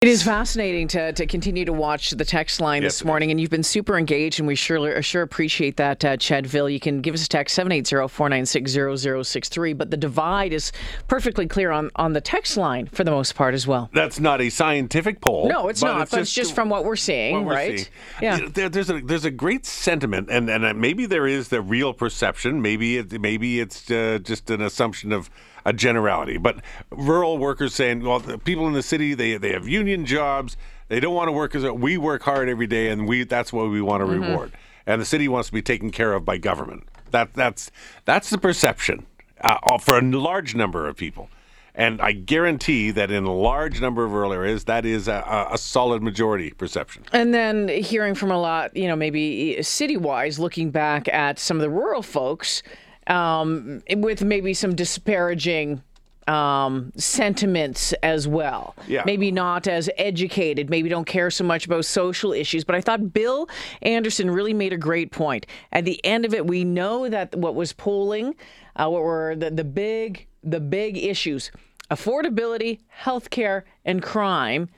It is fascinating to, to continue to watch the text line Yes, this morning, and you've been super engaged, and we sure sure appreciate that, uh, Chedville. You can give us a text 780-496-0063, but the divide is perfectly clear on, on the text line for the most part as well. That's not a scientific poll. No, it's not, but it's just from what we're seeing, what we're right? seeing. Yeah. There, there's a there's a great sentiment, and and uh, maybe there is the real perception. Maybe it maybe it's uh, just an assumption of a generality. But rural workers saying, well, the people in the city they they have union jobs. They don't want to work as we work hard every day, and we that's what we want to Mm-hmm. reward. And the city wants to be taken care of by government. That that's that's the perception uh, for a large number of people. And I guarantee that in a large number of rural areas, that is a, a, a solid majority perception. And then hearing from a lot, you know, maybe city wise, looking back at some of the rural folks um, with maybe some disparaging um, sentiments as well. Yeah. Maybe not as educated, maybe don't care so much about social issues. But I thought Bill Anderson really made a great point. At the end of it, we know that what was polling, uh, what were the, the big the big issues, affordability, healthcare, and crime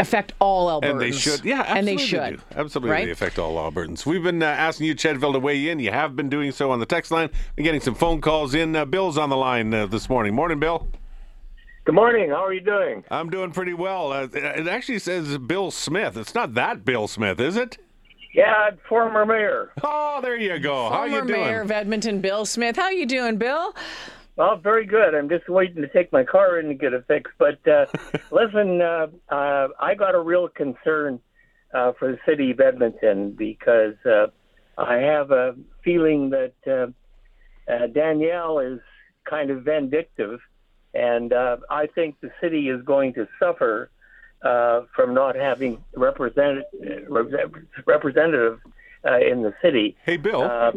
affect all Albertans. And they should, yeah, absolutely and they should, do. Absolutely, right? they affect all Albertans. We've been uh, asking you, Chedville, to weigh in. You have been doing so on the text line. Been getting some phone calls in. Uh, Bill's on the line uh, this morning. Morning, Bill. Good morning. How are you doing? I'm doing pretty well. Uh, it actually says Bill Smith. It's not that Bill Smith, is it? Yeah, former mayor. Oh, there you go. How you Former doing? Mayor of Edmonton, Bill Smith. How you doing, Bill? Well, very good. I'm just waiting to take my car in to get it fixed. But uh, listen, uh, uh, I got a real concern uh, for the city of Edmonton because uh, I have a feeling that uh, uh, Danielle is kind of vindictive, and uh, I think the city is going to suffer uh, from not having representative representative uh, in the city. Hey, Bill. Uh,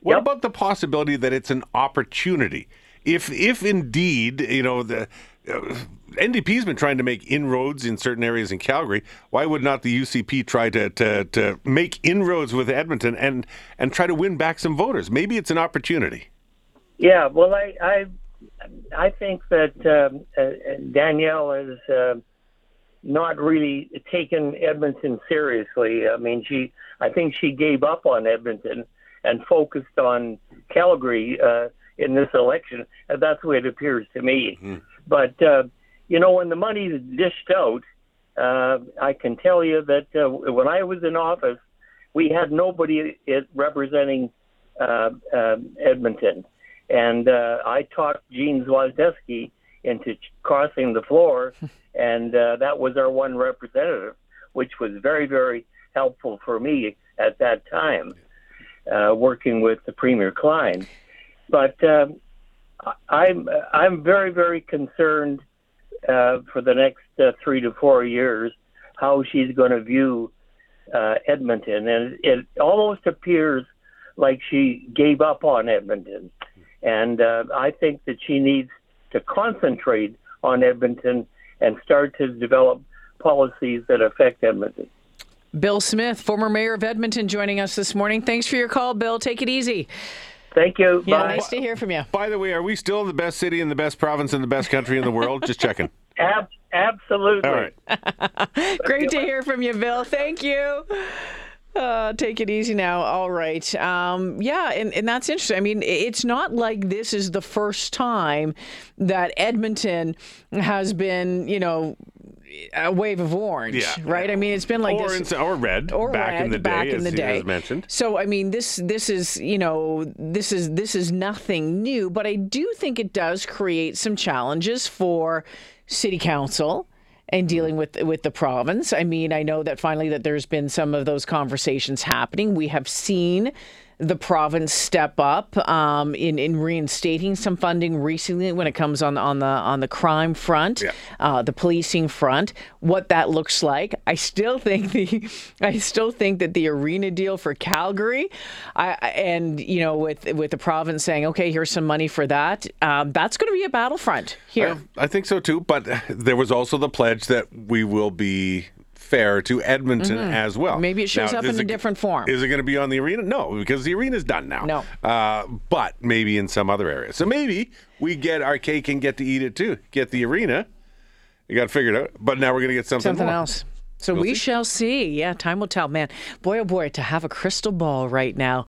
What Yep. about the possibility that it's an opportunity? If if indeed, you know, the uh, NDP's been trying to make inroads in certain areas in Calgary, why would not the UCP try to, to, to make inroads with Edmonton and and try to win back some voters? Maybe it's an opportunity. Yeah, well, I I, I think that um, uh, Danielle has uh, not really taken Edmonton seriously. I mean, she I think she gave up on Edmonton and focused on Calgary uh, in this election, and that's the way it appears to me. But uh, you know, when the money is dished out, uh, I can tell you that uh, when I was in office, we had nobody representing uh, um Edmonton, and uh, I talked Gene Zwozdesky into crossing the floor, and uh, that was our one representative, which was very, very helpful for me at that time, uh, working with the Premier Klein. But um, I'm I'm very, very concerned uh, for the next uh, three to four years how she's going to view uh, Edmonton, and it almost appears like she gave up on Edmonton. And uh, I think that she needs to concentrate on Edmonton and start to develop policies that affect Edmonton. Bill Smith, former Mayor of Edmonton, joining us this morning. Thanks for your call, Bill. Take it easy. Thank you. Yeah, Bye. nice to hear from you. By the way, are we still the best city in the best province in the best country in the world? Just checking. Ab- absolutely. All right. Great to hear from you, Bill. Thank you. Uh, take it easy now. All right. Um, yeah, and, and that's interesting. I mean, it's not like this is the first time that Edmonton has been, you know, a wave of orange, Yeah. right? I mean, it's been like or, this. in, or red or back red, in the day, back in as, the day. mentioned. So I mean, this this is you know this is this is nothing new, but I do think it does create some challenges for city council and hmm. dealing with with the province. I mean, I know that finally that there's been some of those conversations happening. We have seen the province step up um, in in reinstating some funding recently when it comes on on the on the crime front, Yeah. uh, the policing front. What that looks like, I still think the I still think that the arena deal for Calgary, I, and you know with with the province saying okay, here's some money for that. Um, that's going to be a battlefront here. I, I think so too, but there was also the pledge that we will be fair to Edmonton as well. Mm-hmm. Maybe it shows up is in a it- different form. Is it going to be on the arena? No, because the arena's done now. No. Uh, but maybe in some other area. So maybe we get our cake and get to eat it too. Get the arena You got to figure it out. But now we're going to get something, Something more. else. So we shall see. Yeah, time will tell. Man, boy, oh boy, to have a crystal ball right now